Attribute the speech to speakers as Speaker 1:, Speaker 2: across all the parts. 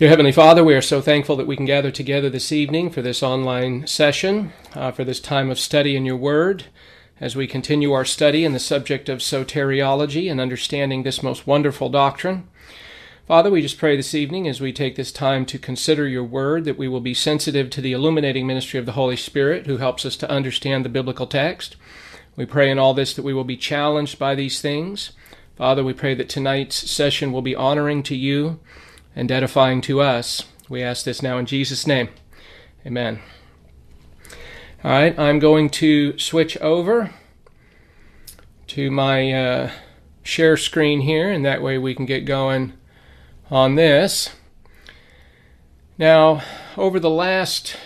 Speaker 1: Dear Heavenly Father, we are so thankful that we can gather together this evening for this online session, uh, for this time of study in your Word, as we continue our study in the subject of soteriology and understanding this most wonderful doctrine. Father, we just pray this evening as we take this time to consider your Word that we will be sensitive to the illuminating ministry of the Holy Spirit who helps us to understand the biblical text. We pray in all this that we will be challenged by these things. Father, we pray that tonight's session will be honoring to you and edifying to us. We ask this now in Jesus' name. Amen. All right, I'm going to switch over to my uh, share screen here, and that way we can get going on this. Now, over the last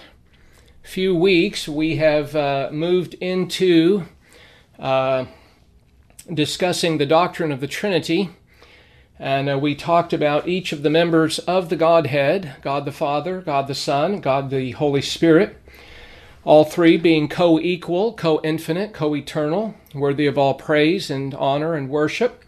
Speaker 1: few weeks, we have uh, moved into uh, discussing the doctrine of the Trinity and uh, we talked about each of the members of the Godhead God the Father, God the Son, God the Holy Spirit, all three being co equal, co infinite, co eternal, worthy of all praise and honor and worship.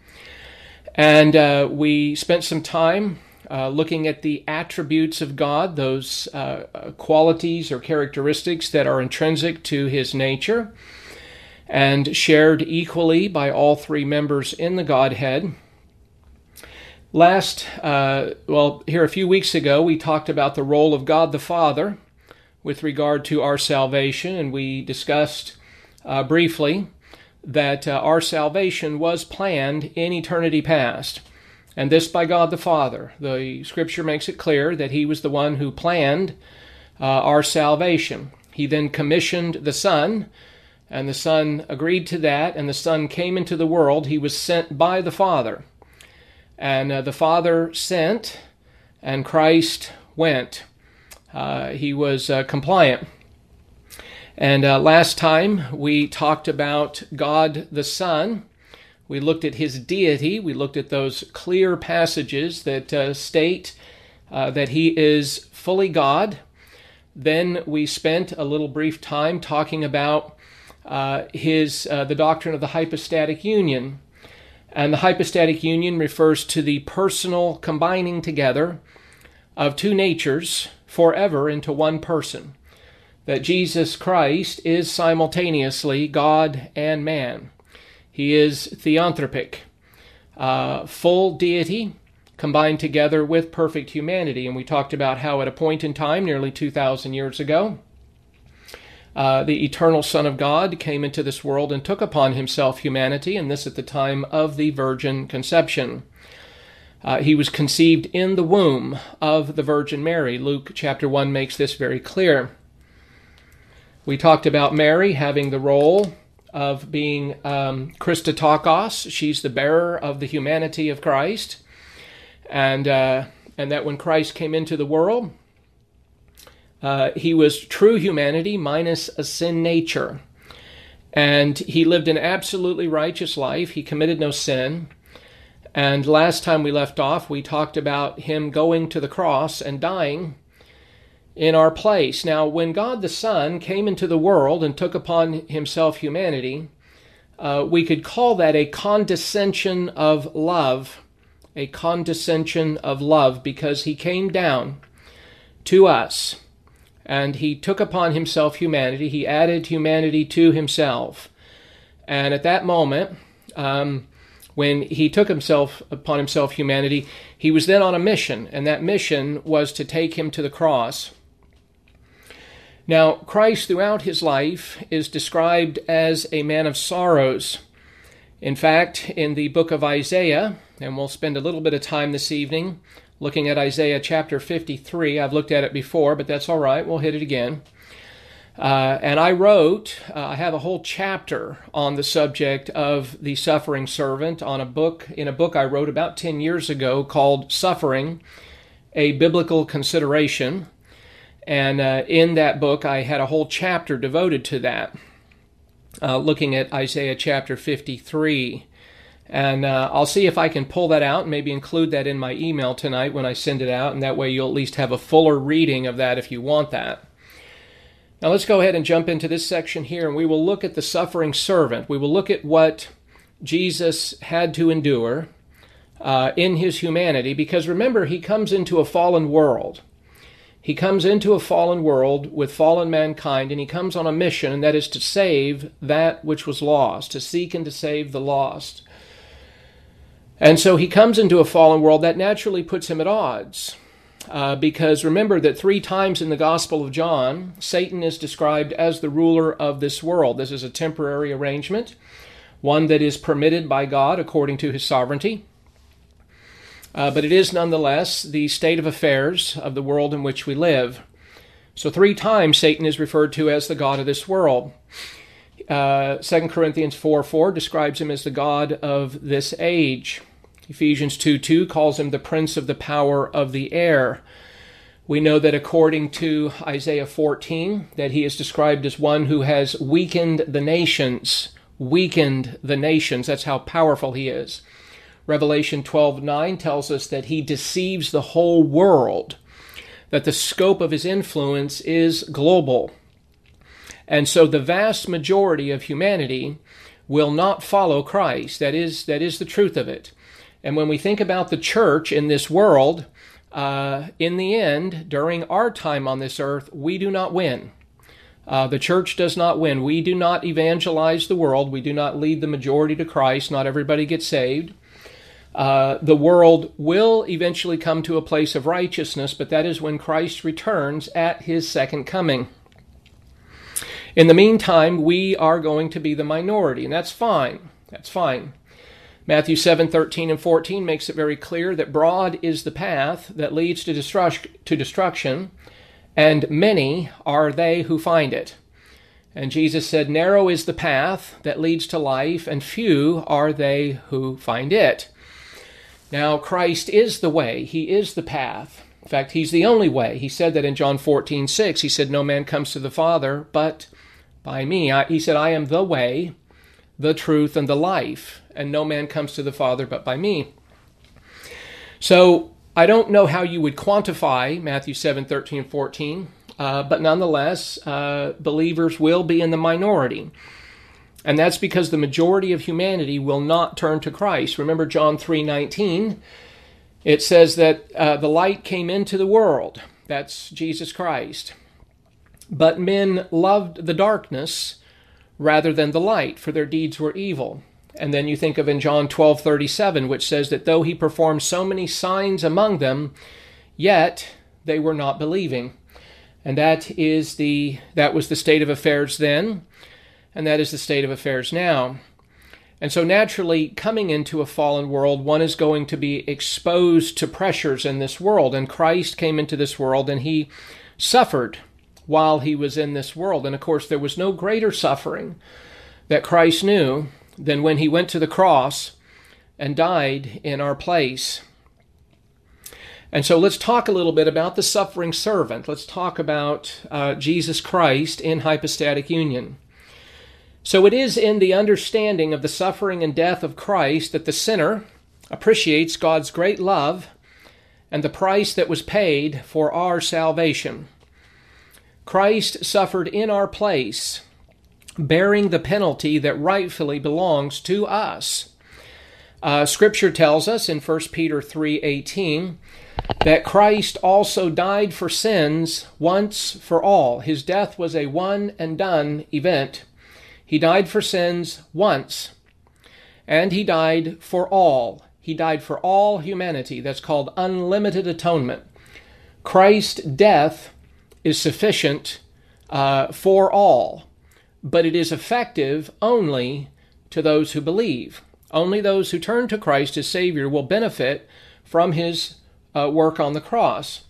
Speaker 1: And uh, we spent some time uh, looking at the attributes of God, those uh, qualities or characteristics that are intrinsic to his nature, and shared equally by all three members in the Godhead. Last, uh, well, here a few weeks ago, we talked about the role of God the Father with regard to our salvation, and we discussed uh, briefly that uh, our salvation was planned in eternity past, and this by God the Father. The scripture makes it clear that He was the one who planned uh, our salvation. He then commissioned the Son, and the Son agreed to that, and the Son came into the world. He was sent by the Father. And uh, the Father sent, and Christ went. Uh, he was uh, compliant. And uh, last time we talked about God the Son. We looked at his deity. We looked at those clear passages that uh, state uh, that he is fully God. Then we spent a little brief time talking about his the doctrine of the hypostatic union and the hypostatic union refers to the personal combining together of two natures forever into one person. That Jesus Christ is simultaneously God and man. He is theanthropic, uh, full deity combined together with perfect humanity. And we talked about how at a point in time, nearly 2,000 years ago, uh, the eternal Son of God came into this world and took upon himself humanity, and this at the time of the virgin conception. Uh, he was conceived in the womb of the Virgin Mary. Luke chapter 1 makes this very clear. We talked about Mary having the role of being um, Christotokos. She's the bearer of the humanity of Christ. And, uh, and that when Christ came into the world, uh, he was true humanity minus a sin nature. And he lived an absolutely righteous life. He committed no sin. And last time we left off, we talked about him going to the cross and dying in our place. Now, when God the Son came into the world and took upon himself humanity, uh, we could call that a condescension of love. A condescension of love because he came down to us and he took upon himself humanity. He added humanity to himself. And at that moment, um, when he took himself upon himself humanity, he was then on a mission, and that mission was to take him to the cross. Now, Christ throughout his life is described as a man of sorrows. In fact, in the book of Isaiah, and we'll spend a little bit of time this evening looking at Isaiah chapter 53. I've looked at it before, but that's all right. We'll hit it again. Uh, and I wrote, uh, I have a whole chapter on the subject of the suffering servant on a book, in a book I wrote about 10 years ago called Suffering, a Biblical Consideration. And uh, in that book, I had a whole chapter devoted to that, uh, looking at Isaiah chapter 53. And uh, I'll see if I can pull that out and maybe include that in my email tonight when I send it out. And that way you'll at least have a fuller reading of that if you want that. Now let's go ahead and jump into this section here and we will look at the suffering servant. We will look at what Jesus had to endure uh, in his humanity, because remember, he comes into a fallen world. He comes into a fallen world with fallen mankind, and he comes on a mission, and that is to save that which was lost, to seek and to save the lost. And so he comes into a fallen world that naturally puts him at odds. Uh, because remember that three times in the Gospel of John, Satan is described as the ruler of this world. This is a temporary arrangement, one that is permitted by God according to his sovereignty. Uh, but it is nonetheless the state of affairs of the world in which we live. So, three times Satan is referred to as the God of this world. Uh, 2 Corinthians 4 4 describes him as the God of this age. Ephesians 2 2 calls him the prince of the power of the air. We know that according to Isaiah 14, that he is described as one who has weakened the nations. Weakened the nations. That's how powerful he is. Revelation 12 9 tells us that he deceives the whole world, that the scope of his influence is global. And so the vast majority of humanity will not follow Christ. That is, that is the truth of it. And when we think about the church in this world, uh, in the end, during our time on this earth, we do not win. Uh, the church does not win. We do not evangelize the world. We do not lead the majority to Christ. Not everybody gets saved. Uh, the world will eventually come to a place of righteousness, but that is when Christ returns at his second coming. In the meantime, we are going to be the minority, and that's fine. That's fine. Matthew 7 13 and 14 makes it very clear that broad is the path that leads to, to destruction, and many are they who find it. And Jesus said, Narrow is the path that leads to life, and few are they who find it. Now, Christ is the way, He is the path. In fact, He's the only way. He said that in John 14 6. He said, No man comes to the Father but by me. I, he said, I am the way, the truth, and the life and no man comes to the Father but by me. So I don't know how you would quantify Matthew 7 13, 14, uh, but nonetheless, uh, believers will be in the minority. And that's because the majority of humanity will not turn to Christ. Remember John 3 19? It says that uh, the light came into the world. That's Jesus Christ. But men loved the darkness rather than the light, for their deeds were evil. And then you think of in John 12 37, which says that though he performed so many signs among them, yet they were not believing. And that is the that was the state of affairs then, and that is the state of affairs now. And so naturally, coming into a fallen world, one is going to be exposed to pressures in this world. And Christ came into this world and he suffered while he was in this world. And of course, there was no greater suffering that Christ knew than when he went to the cross and died in our place. And so let's talk a little bit about the suffering servant. Let's talk about uh, Jesus Christ in hypostatic union. So it is in the understanding of the suffering and death of Christ that the sinner appreciates God's great love and the price that was paid for our salvation. Christ suffered in our place bearing the penalty that rightfully belongs to us. Uh, scripture tells us in 1 Peter 3:18 that Christ also died for sins once for all. His death was a one and done event. He died for sins once, and he died for all. He died for all humanity. That's called unlimited atonement. Christ's death is sufficient uh, for all but it is effective only to those who believe. Only those who turn to Christ as Savior will benefit from his uh, work on the cross.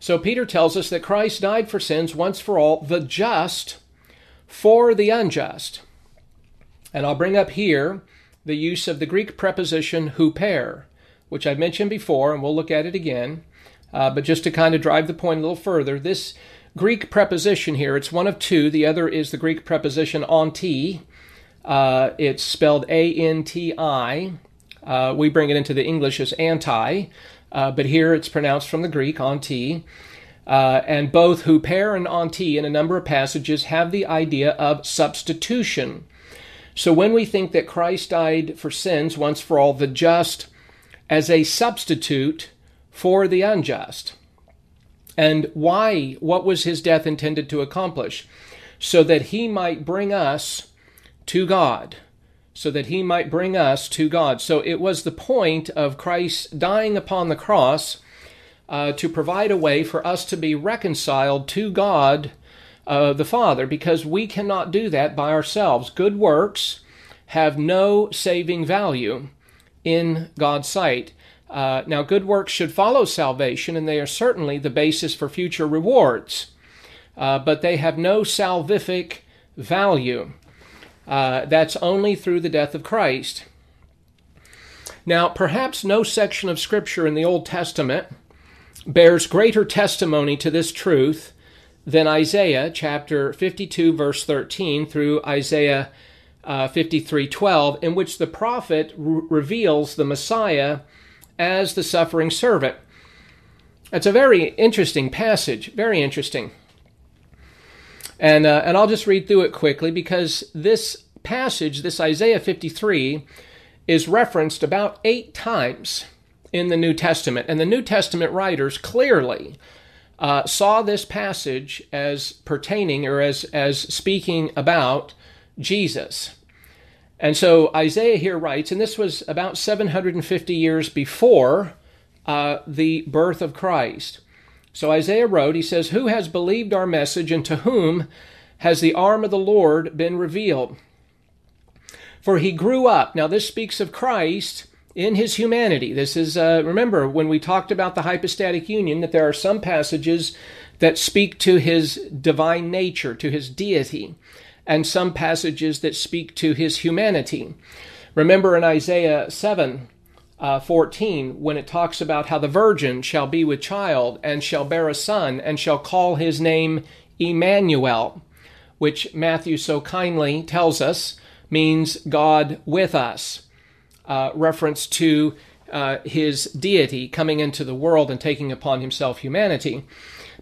Speaker 1: So Peter tells us that Christ died for sins once for all, the just for the unjust. And I'll bring up here the use of the Greek preposition huper, which I've mentioned before, and we'll look at it again. Uh, but just to kind of drive the point a little further, this Greek preposition here. It's one of two. The other is the Greek preposition anti. Uh, it's spelled A N T I. Uh, we bring it into the English as anti, uh, but here it's pronounced from the Greek anti. Uh, and both huper and anti in a number of passages have the idea of substitution. So when we think that Christ died for sins once for all, the just as a substitute for the unjust. And why? What was his death intended to accomplish? So that he might bring us to God. So that he might bring us to God. So it was the point of Christ dying upon the cross uh, to provide a way for us to be reconciled to God uh, the Father, because we cannot do that by ourselves. Good works have no saving value in God's sight. Uh, now, good works should follow salvation, and they are certainly the basis for future rewards, uh, but they have no salvific value. Uh, that's only through the death of Christ. Now, perhaps no section of Scripture in the Old Testament bears greater testimony to this truth than Isaiah chapter 52, verse 13, through Isaiah uh, 53, 12, in which the prophet re- reveals the Messiah as the suffering servant. It's a very interesting passage, very interesting. And, uh, and I'll just read through it quickly because this passage, this Isaiah 53, is referenced about eight times in the New Testament. And the New Testament writers clearly uh, saw this passage as pertaining or as, as speaking about Jesus. And so Isaiah here writes, and this was about 750 years before uh, the birth of Christ. So Isaiah wrote, he says, Who has believed our message, and to whom has the arm of the Lord been revealed? For he grew up. Now, this speaks of Christ in his humanity. This is, uh, remember, when we talked about the hypostatic union, that there are some passages that speak to his divine nature, to his deity and some passages that speak to his humanity. Remember in Isaiah 7 uh, 14, when it talks about how the virgin shall be with child and shall bear a son and shall call his name Emmanuel, which Matthew so kindly tells us means God with us. Uh, reference to uh, his deity coming into the world and taking upon himself humanity.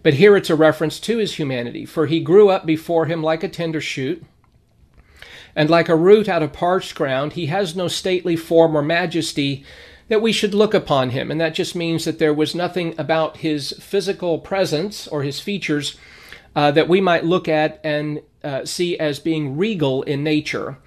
Speaker 1: But here it's a reference to his humanity, for he grew up before him like a tender shoot, and like a root out of parched ground. He has no stately form or majesty that we should look upon him. And that just means that there was nothing about his physical presence or his features uh, that we might look at and uh, see as being regal in nature.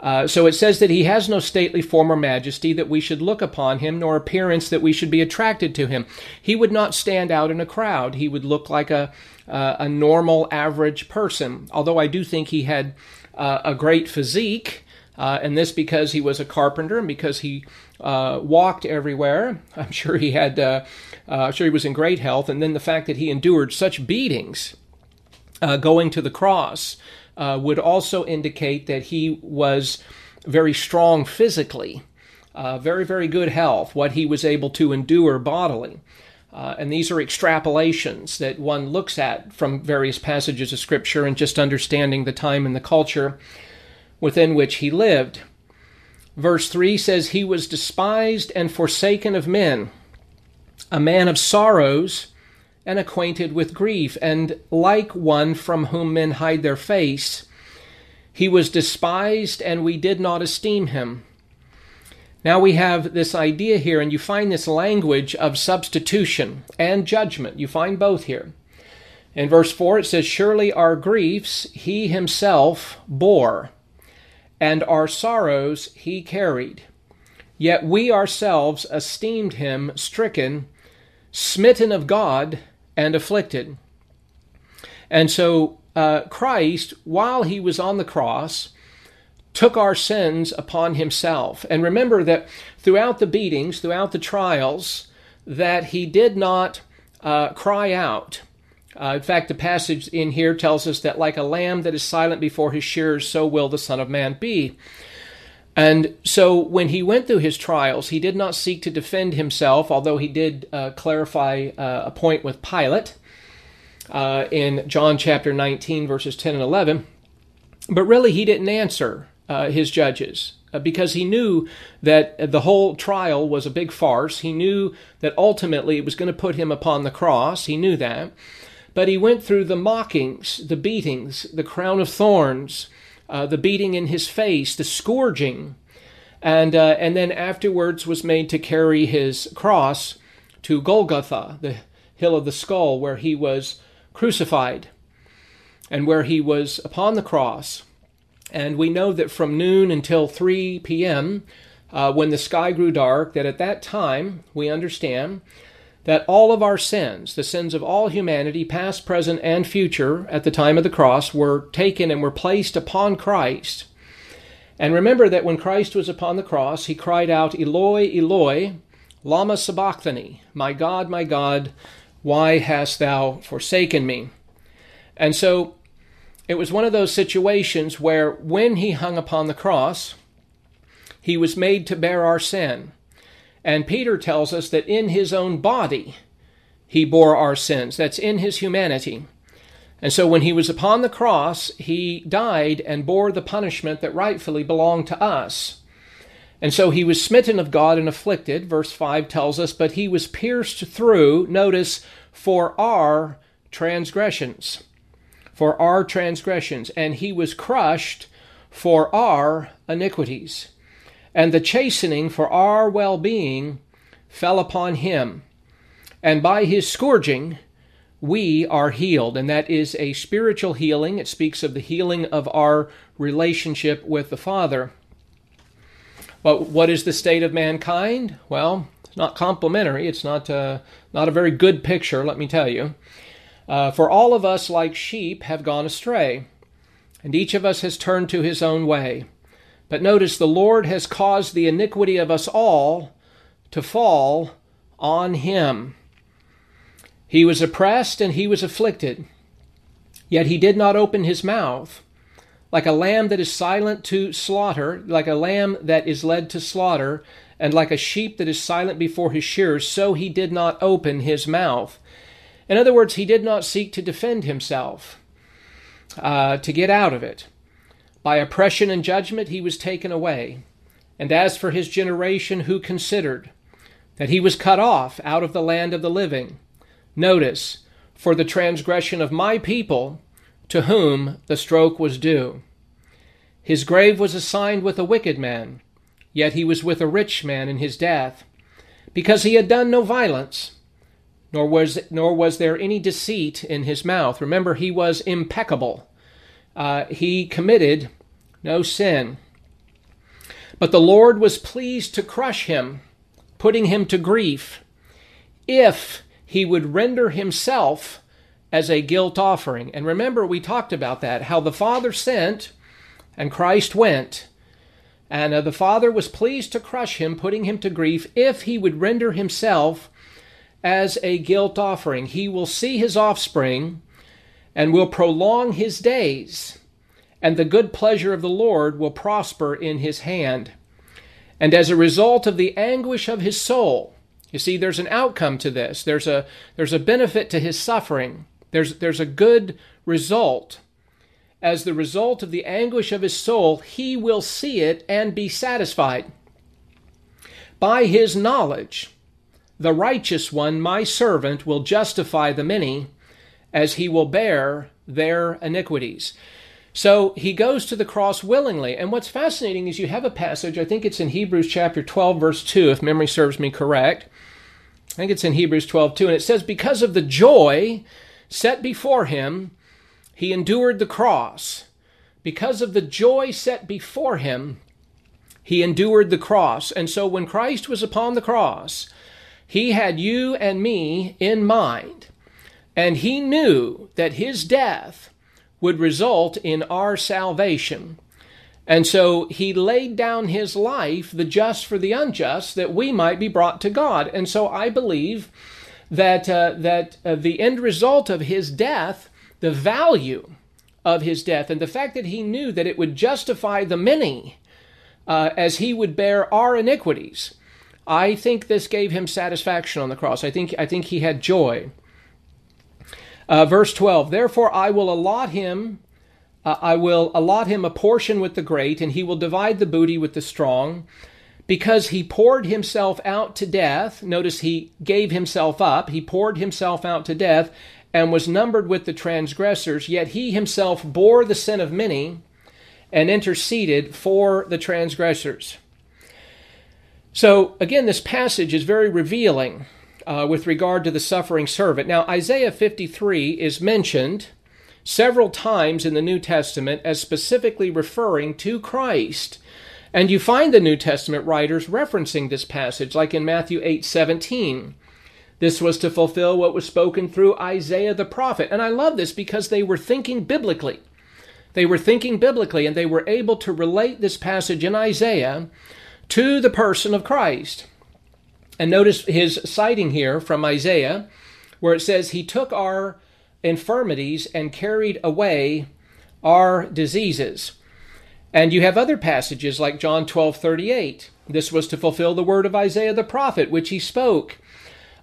Speaker 1: Uh, so it says that he has no stately form or majesty that we should look upon him, nor appearance that we should be attracted to him. He would not stand out in a crowd. He would look like a uh, a normal, average person. Although I do think he had uh, a great physique, uh, and this because he was a carpenter and because he uh, walked everywhere. I'm sure he had. I'm sure he was in great health, and then the fact that he endured such beatings going to the cross uh, would also indicate that he was very strong physically, uh, very, very good health, what he was able to endure bodily. Uh, and these are extrapolations that one looks at from various passages of Scripture and just understanding the time and the culture within which he lived. Verse 3 says, He was despised and forsaken of men, a man of sorrows and acquainted with grief, and like one from whom men hide their face. He was despised, and we did not esteem him. Now we have this idea here, and you find this language of substitution and judgment. You find both here. In verse 4, it says, Surely our griefs he himself bore, and our sorrows he carried. Yet we ourselves esteemed him stricken, smitten of God, and afflicted. And so uh, Christ, while he was on the cross, took our sins upon himself. And remember that throughout the beatings, throughout the trials, that he did not uh, cry out. Uh, in fact, the passage in here tells us that, like a lamb that is silent before his shearers, so will the Son of Man be. And so when he went through his trials, he did not seek to defend himself, although he did uh, clarify uh, a point with Pilate uh, in John chapter 19, verses 10 and 11. But really, he didn't answer uh, his judges uh, because he knew that the whole trial was a big farce. He knew that ultimately it was going to put him upon the cross. He knew that. But he went through the mockings, the beatings, the crown of thorns uh, the beating in his face, the scourging. and uh, and then afterwards was made to carry his cross to Golgotha, the hill of the skull, where he was crucified, and where he was upon the cross. And we know that from noon until 3 p.m., uh, when the sky grew dark, that at that time we understand that all of our sins, the sins of all humanity, past, present, and future, at the time of the cross, were taken and were placed upon Christ. And remember that when Christ was upon the cross, he cried out, Eloi, Eloi, Lama Sabachthani, My God, my God, why hast thou forsaken me? And so it was one of those situations where when he hung upon the cross, he was made to bear our sin. And Peter tells us that in his own body he bore our sins. That's in his humanity. And so when he was upon the cross, he died and bore the punishment that rightfully belonged to us. And so he was smitten of God and afflicted, verse 5 tells us, but he was pierced through, notice, for our transgressions. For our transgressions. And he was crushed for our iniquities and the chastening for our well being fell upon him. And by his scourging, we are healed. And that is a spiritual healing. It speaks of the healing of our relationship with the Father. But what is the state of mankind? Well, it's not complimentary. It's not, uh, not a very good picture, let me tell you. Uh, for all of us, like sheep, have gone astray, and each of us has turned to his own way. But notice the Lord has caused the iniquity of us all to fall on him. He was oppressed and he was afflicted, yet he did not open his mouth. Like a lamb that is silent to slaughter, like a lamb that is led to slaughter, and like a sheep that is silent before his shearers, so he did not open his mouth. In other words, he did not seek to defend himself, uh, to get out of it. By oppression and judgment he was taken away. And as for his generation, who considered that he was cut off out of the land of the living? Notice, for the transgression of my people, to whom the stroke was due. His grave was assigned with a wicked man, yet he was with a rich man in his death, because he had done no violence, nor was, nor was there any deceit in his mouth. Remember, he was impeccable uh, he committed no sin. But the Lord was pleased to crush him, putting him to grief, if he would render himself as a guilt offering. And remember, we talked about that, how the Father sent and Christ went. And uh, the Father was pleased to crush him, putting him to grief, if he would render himself as a guilt offering. He will see his offspring and will prolong his days, and the good pleasure of the Lord will prosper in his hand. And as a result of the anguish of his soul, you see, there's an outcome to this. There's a there's a benefit to his suffering. There's there's a good result. As the result of the anguish of his soul, he will see it and be satisfied. By his knowledge, the righteous one, my servant, will justify the many as he will bear their iniquities. So he goes to the cross willingly. And what's fascinating is you have a passage, I think it's in Hebrews chapter 12, verse 2, if memory serves me correct. I think it's in Hebrews 12, 2, and it says, Because of the joy set before him, he endured the cross. Because of the joy set before him, he endured the cross. And so when Christ was upon the cross, he had you and me in mind. And he knew that his death would result in our salvation. And so he laid down his life, the just for the unjust, that we might be brought to God. And so I believe that, uh, that uh, the end result of his death, the value of his death, and the fact that he knew that it would justify the many uh, as he would bear our iniquities, I think this gave him satisfaction on the cross. I think, I think he had joy. Uh, verse 12 Therefore I will allot him. Uh, I will allot him a portion with the great, and he will divide the booty with the strong, because he poured himself out to death. Notice he gave himself up. He poured himself out to death and was numbered with the transgressors, yet he himself bore the sin of many and interceded for the transgressors. So, again, this passage is very revealing uh, with regard to the suffering servant. Now, Isaiah 53 is mentioned several times in the New Testament as specifically referring to Christ. And you find the New Testament writers referencing this passage, like in Matthew 8 17. This was to fulfill what was spoken through Isaiah the prophet. And I love this because they were thinking biblically. They were thinking biblically and they were able to relate this passage in Isaiah to the person of Christ. And notice his citing here from Isaiah, where it says, He took our infirmities and carried away our diseases. And you have other passages like John 12 38. This was to fulfill the word of Isaiah the prophet, which he spoke.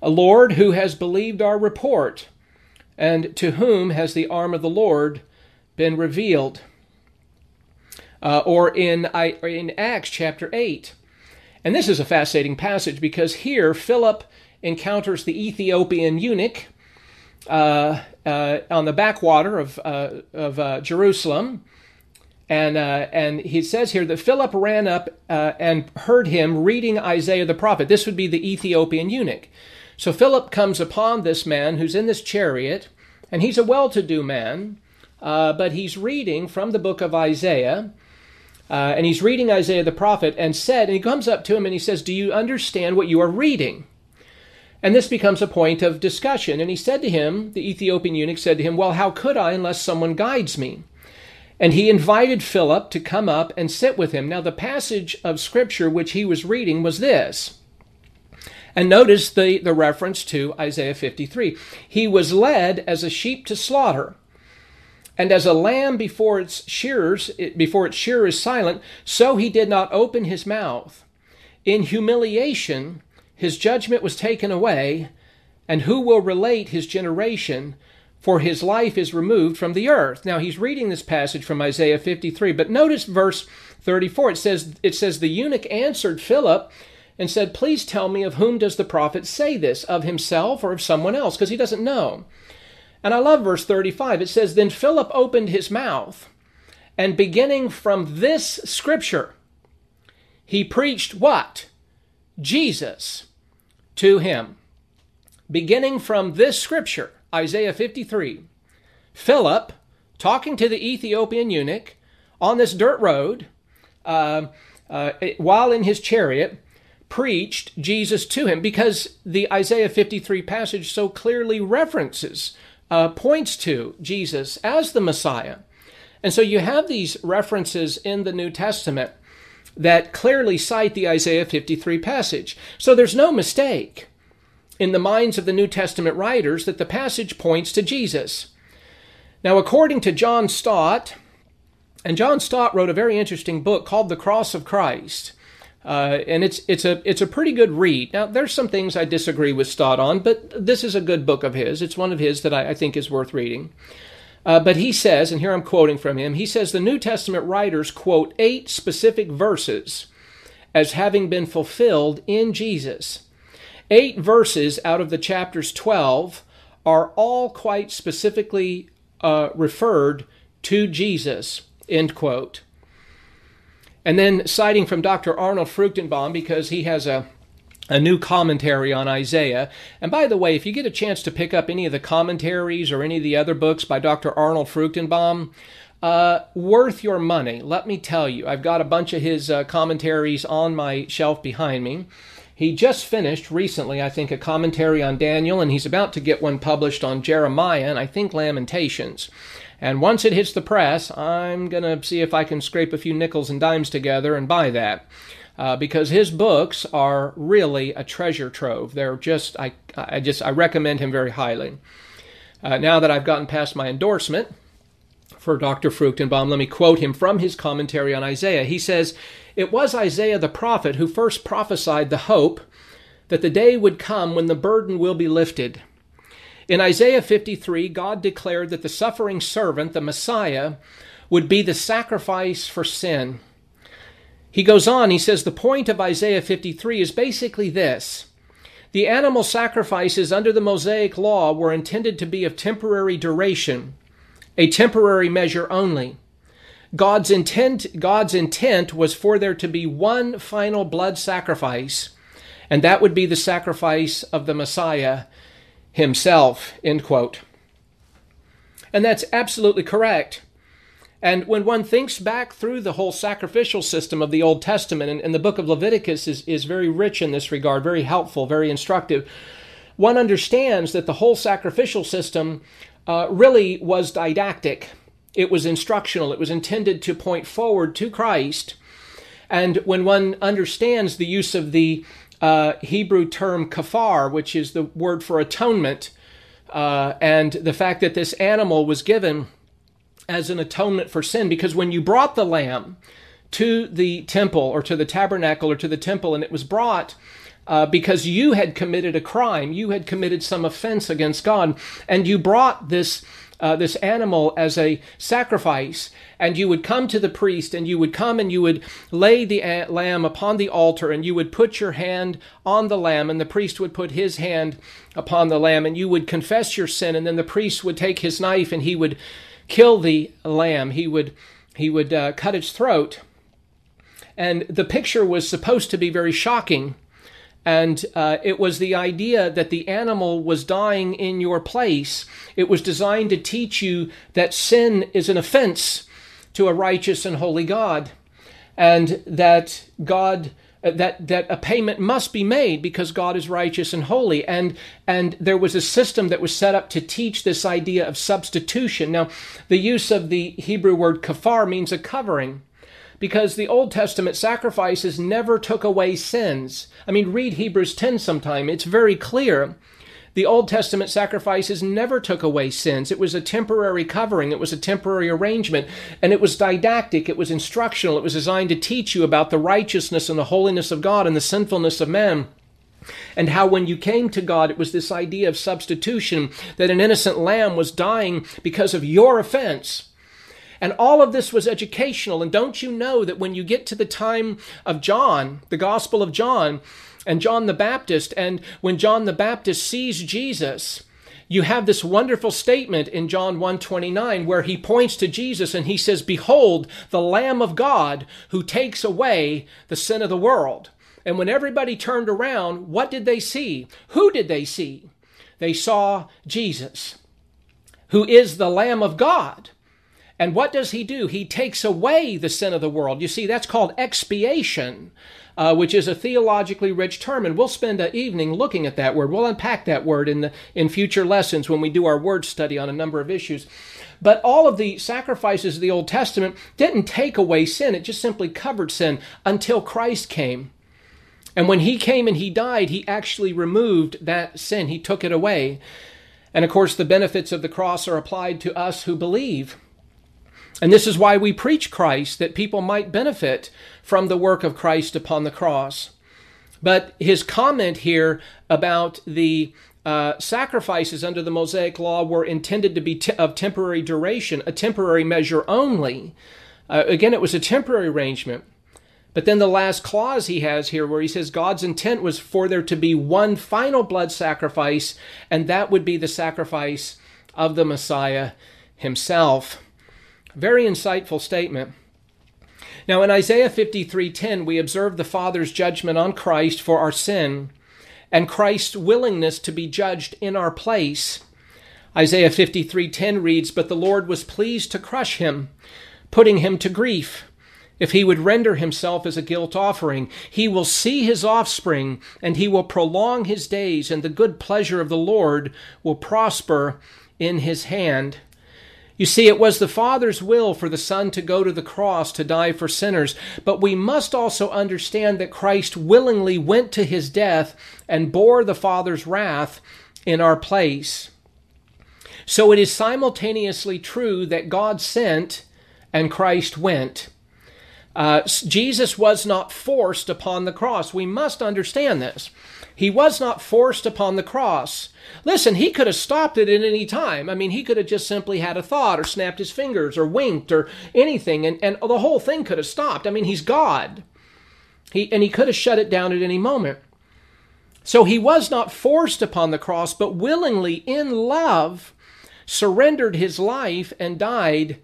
Speaker 1: A Lord who has believed our report, and to whom has the arm of the Lord been revealed. Uh, or in, I, in Acts chapter 8. And this is a fascinating passage because here Philip encounters the Ethiopian eunuch uh, uh, on the backwater of, uh, of uh, Jerusalem. And, uh, and he says here that Philip ran up uh, and heard him reading Isaiah the prophet. This would be the Ethiopian eunuch. So Philip comes upon this man who's in this chariot, and he's a well to do man, but he's reading from the book of Isaiah. Uh, and he's reading Isaiah the prophet and said, and he comes up to him and he says, Do you understand what you are reading? And this becomes a point of discussion. And he said to him, the Ethiopian eunuch said to him, Well, how could I unless someone guides me? And he invited Philip to come up and sit with him. Now, the passage of scripture which he was reading was this. And notice the, the reference to Isaiah 53. He was led as a sheep to slaughter, and as a lamb before its shearers, before its shearer is silent, so he did not open his mouth. In humiliation, his judgment was taken away, and who will relate his generation? for his life is removed from the earth. Now he's reading this passage from Isaiah 53, but notice verse 34. It says it says the eunuch answered Philip and said, "Please tell me of whom does the prophet say this? Of himself or of someone else?" Because he doesn't know. And I love verse 35. It says, "Then Philip opened his mouth, and beginning from this scripture, he preached what? Jesus to him." Beginning from this scripture, Isaiah 53. Philip, talking to the Ethiopian eunuch on this dirt road, uh, uh, while in his chariot, preached Jesus to him because the Isaiah 53 passage so clearly references, uh, points to Jesus as the Messiah. And so you have these references in the New Testament that clearly cite the Isaiah 53 passage. So there's no mistake in the minds of the New Testament writers that the passage points to Jesus. Now, according to John Stott, and John Stott wrote a very interesting book called The Cross of Christ. Uh, and it's it's a it's a pretty good read. Now there's some things I disagree with Stott on, but this is a good book of his. It's one of his that I, I think is worth reading. Uh, but he says, and here I'm quoting from him. He says the New Testament writers quote eight specific verses as having been fulfilled in Jesus. Eight verses out of the chapters 12 are all quite specifically uh, referred to Jesus. End quote. And then citing from Dr. Arnold Fruchtenbaum, because he has a, a new commentary on Isaiah. And by the way, if you get a chance to pick up any of the commentaries or any of the other books by Dr. Arnold Fruchtenbaum, uh, worth your money. Let me tell you, I've got a bunch of his uh, commentaries on my shelf behind me. He just finished recently, I think, a commentary on Daniel, and he's about to get one published on Jeremiah and I think Lamentations. And once it hits the press, I'm going to see if I can scrape a few nickels and dimes together and buy that. Uh, because his books are really a treasure trove. They're just, I, I just, I recommend him very highly. Uh, now that I've gotten past my endorsement for Dr. Fruchtenbaum, let me quote him from his commentary on Isaiah. He says, it was Isaiah the prophet who first prophesied the hope that the day would come when the burden will be lifted. In Isaiah 53, God declared that the suffering servant, the Messiah, would be the sacrifice for sin. He goes on, he says the point of Isaiah 53 is basically this the animal sacrifices under the Mosaic law were intended to be of temporary duration, a temporary measure only. God's intent, God's intent was for there to be one final blood sacrifice, and that would be the sacrifice of the Messiah himself. End quote. And that's absolutely correct. And when one thinks back through the whole sacrificial system of the Old Testament, and, and, the book of Leviticus is, is very rich in this regard, very helpful, very instructive, one understands that the whole sacrificial system uh, really was didactic. It was instructional. It was intended to point forward to Christ. And when one understands the use of the uh, Hebrew term kafar, which is the word for atonement, uh, and the fact that this animal was given as an atonement for sin because when you brought the lamb to the temple or to the tabernacle or to the temple and it was brought uh, because you had committed a crime, you had committed some offense against God, and you brought this uh, this animal as a sacrifice, and you would come to the priest, and you would come and you would lay the lamb upon the altar, and you would put your hand on the lamb, and the priest would put his hand upon the lamb, and you would confess your sin, and then the priest would take his knife and he would kill the lamb. He would he would uh, cut its throat, and the picture was supposed to be very shocking. And uh, it was the idea that the animal was dying in your place. It was designed to teach you that sin is an offense to a righteous and holy God, and that God uh, that that a payment must be made because God is righteous and holy. And and there was a system that was set up to teach this idea of substitution. Now the use of the Hebrew word kafar means a covering because the Old Testament sacrifices never took away sins. I mean read Hebrews 10 sometime. It's very clear. The Old Testament sacrifices never took away sins. It was a temporary covering, it was a temporary arrangement, and it was didactic, it was instructional, it was designed to teach you about the righteousness and the holiness of God and the sinfulness of man. And how, when you came to God, it was this idea of substitution that an innocent lamb was dying because of your offense. And all of this was educational. And don't you know that when you get to the time of John, the Gospel of John, and John the Baptist. And when John the Baptist sees Jesus, you have this wonderful statement in John 1:29 where he points to Jesus and he says, "Behold, the Lamb of God who takes away the sin of the world." And when everybody turned around, what did they see? Who did they see? They saw Jesus, who is the Lamb of God. And what does he do? He takes away the sin of the world. You see, that's called expiation uh, which is a theologically rich term, and we'll spend an evening looking at that word. We'll unpack that word in the in future lessons when we do our word study on a number of issues. But all of the sacrifices of the Old Testament didn't take away sin; it just simply covered sin until Christ came. And when he came and he died, he actually removed that sin. He took it away. And of course, the benefits of the cross are applied to us who believe. And this is why we preach Christ, that people might benefit from the work of Christ upon the cross. But his comment here about the uh, sacrifices under the Mosaic law were intended to be t- of temporary duration, a temporary measure only. Uh, again, it was a temporary arrangement. But then the last clause he has here, where he says God's intent was for there to be one final blood sacrifice, and that would be the sacrifice of the Messiah himself. Very insightful statement. Now in Isaiah 53:10 we observe the Father's judgment on Christ for our sin and Christ's willingness to be judged in our place. Isaiah 53:10 reads, "But the Lord was pleased to crush him, putting him to grief." If he would render himself as a guilt offering, he will see his offspring, and he will prolong his days, and the good pleasure of the Lord will prosper in his hand. You see, it was the Father's will for the Son to go to the cross to die for sinners, but we must also understand that Christ willingly went to his death and bore the Father's wrath in our place. So it is simultaneously true that God sent and Christ went. Uh, Jesus was not forced upon the cross. We must understand this. He was not forced upon the cross. Listen, he could have stopped it at any time. I mean, he could have just simply had a thought or snapped his fingers or winked or anything, and, and the whole thing could have stopped. I mean, he's God. He, and he could have shut it down at any moment. So he was not forced upon the cross, but willingly, in love, surrendered his life and died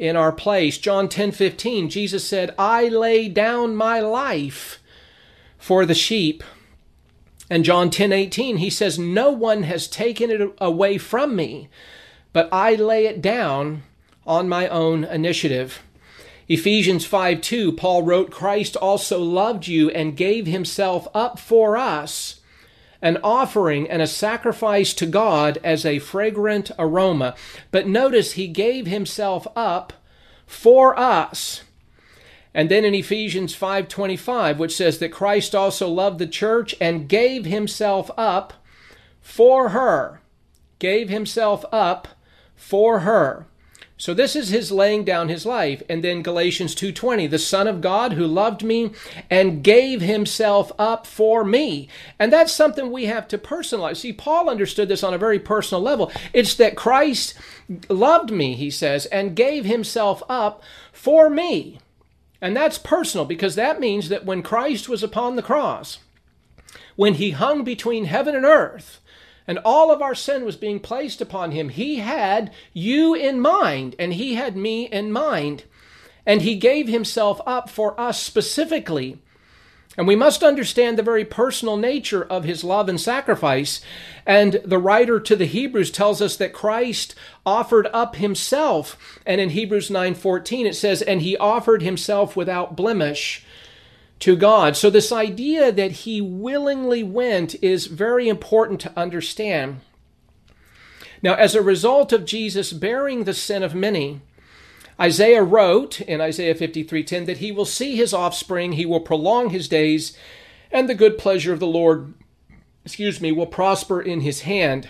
Speaker 1: in our place. John 10 15, Jesus said, I lay down my life for the sheep. And John 10 18, he says, No one has taken it away from me, but I lay it down on my own initiative. Ephesians 5 2, Paul wrote, Christ also loved you and gave himself up for us, an offering and a sacrifice to God as a fragrant aroma. But notice he gave himself up for us. And then in Ephesians 5:25 which says that Christ also loved the church and gave himself up for her. Gave himself up for her. So this is his laying down his life. And then Galatians 2:20, the son of God who loved me and gave himself up for me. And that's something we have to personalize. See, Paul understood this on a very personal level. It's that Christ loved me, he says, and gave himself up for me. And that's personal because that means that when Christ was upon the cross, when he hung between heaven and earth, and all of our sin was being placed upon him. He had you in mind, and he had me in mind. And he gave himself up for us specifically. And we must understand the very personal nature of his love and sacrifice. And the writer to the Hebrews tells us that Christ offered up himself. And in Hebrews 9:14 it says, "And he offered himself without blemish to God. So, this idea that he willingly went is very important to understand. Now, as a result of Jesus bearing the sin of many, Isaiah wrote in Isaiah 53:10 that he will see his offspring, he will prolong his days, and the good pleasure of the Lord, excuse me, will prosper in his hand.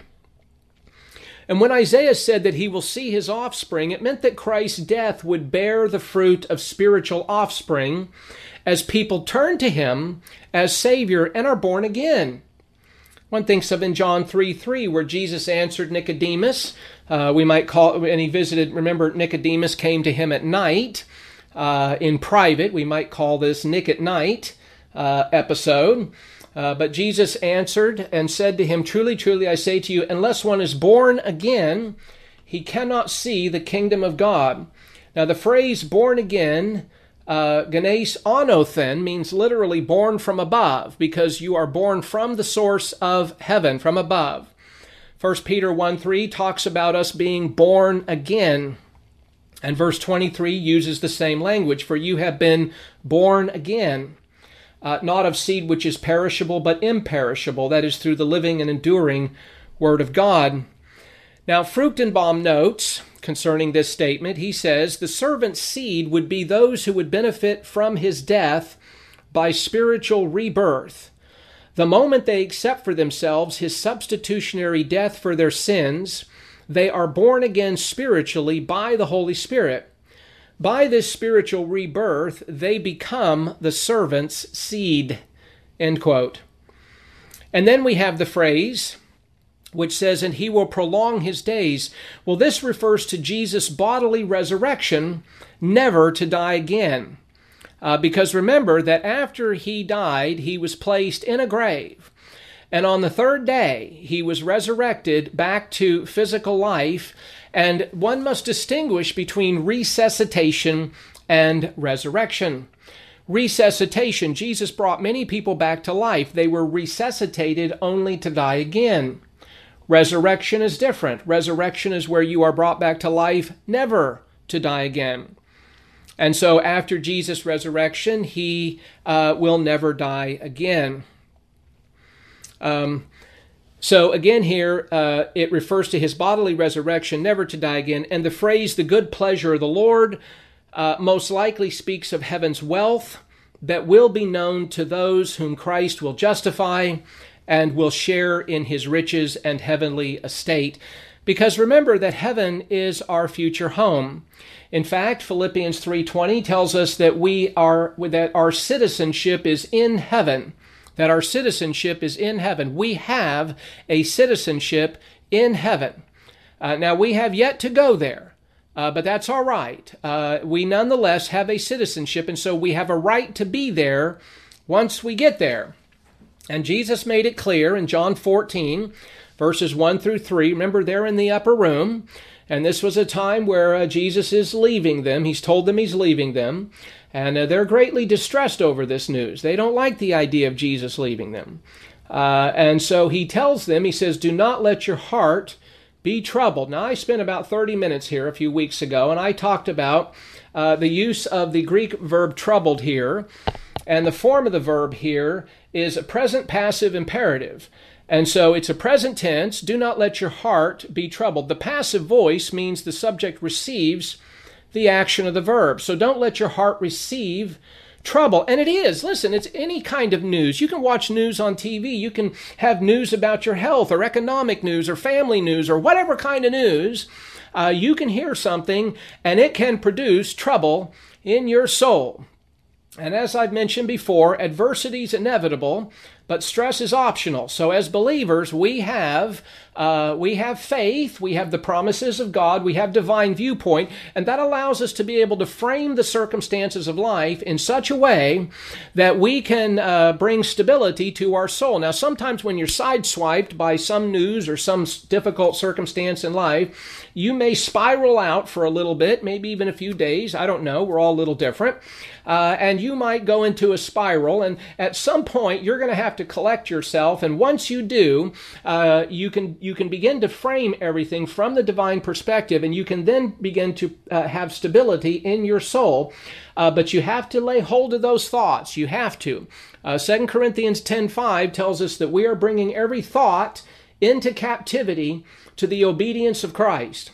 Speaker 1: And when Isaiah said that he will see his offspring, it meant that Christ's death would bear the fruit of spiritual offspring as people turn to him as Savior and are born again. One thinks of in John 3 3, where Jesus answered Nicodemus. Uh, we might call, and he visited, remember, Nicodemus came to him at night uh, in private. We might call this Nick at Night uh, episode. Uh, but Jesus answered and said to him, Truly, truly, I say to you, unless one is born again, he cannot see the kingdom of God. Now, the phrase born again uh, Ganes means literally born from above because you are born from the source of heaven, from above. 1 Peter 1 3 talks about us being born again. And verse 23 uses the same language for you have been born again, uh, not of seed which is perishable, but imperishable, that is, through the living and enduring Word of God. Now, Fruchtenbaum notes concerning this statement. He says the servant's seed would be those who would benefit from his death by spiritual rebirth. The moment they accept for themselves his substitutionary death for their sins, they are born again spiritually by the Holy Spirit. By this spiritual rebirth, they become the servant's seed. End quote. And then we have the phrase, which says, and he will prolong his days. Well, this refers to Jesus' bodily resurrection, never to die again. Uh, because remember that after he died, he was placed in a grave. And on the third day, he was resurrected back to physical life. And one must distinguish between resuscitation and resurrection. Resuscitation, Jesus brought many people back to life. They were resuscitated only to die again. Resurrection is different. Resurrection is where you are brought back to life, never to die again. And so after Jesus' resurrection, he uh, will never die again. Um, so again, here uh, it refers to his bodily resurrection, never to die again. And the phrase, the good pleasure of the Lord, uh, most likely speaks of heaven's wealth that will be known to those whom Christ will justify and will share in his riches and heavenly estate. Because remember that heaven is our future home. In fact, Philippians 3:20 tells us that we are that our citizenship is in heaven. That our citizenship is in heaven. We have a citizenship in heaven. Uh, now we have yet to go there. Uh, but that's all right. Uh, we nonetheless have a citizenship, and so we have a right to be there once we get there. And Jesus made it clear in John 14, verses 1 through 3. Remember, they're in the upper room. And this was a time where uh, Jesus is leaving them. He's told them he's leaving them. And uh, they're greatly distressed over this news. They don't like the idea of Jesus leaving them. Uh, and so he tells them, he says, Do not let your heart be troubled. Now, I spent about 30 minutes here a few weeks ago, and I talked about uh, the use of the Greek verb troubled here. And the form of the verb here is a present passive imperative. And so it's a present tense. Do not let your heart be troubled. The passive voice means the subject receives the action of the verb. So don't let your heart receive trouble. And it is. Listen, it's any kind of news. You can watch news on TV. You can have news about your health or economic news or family news or whatever kind of news. Uh, you can hear something and it can produce trouble in your soul. And as I've mentioned before, adversity is inevitable, but stress is optional. So as believers, we have uh, we have faith, we have the promises of God, we have divine viewpoint, and that allows us to be able to frame the circumstances of life in such a way that we can uh, bring stability to our soul. Now, sometimes when you're sideswiped by some news or some difficult circumstance in life, you may spiral out for a little bit, maybe even a few days. I don't know. We're all a little different. Uh, and you might go into a spiral, and at some point, you're going to have to collect yourself. And once you do, uh, you can you can begin to frame everything from the divine perspective, and you can then begin to uh, have stability in your soul. Uh, but you have to lay hold of those thoughts. You have to. Uh, 2 Corinthians 10:5 tells us that we are bringing every thought into captivity to the obedience of Christ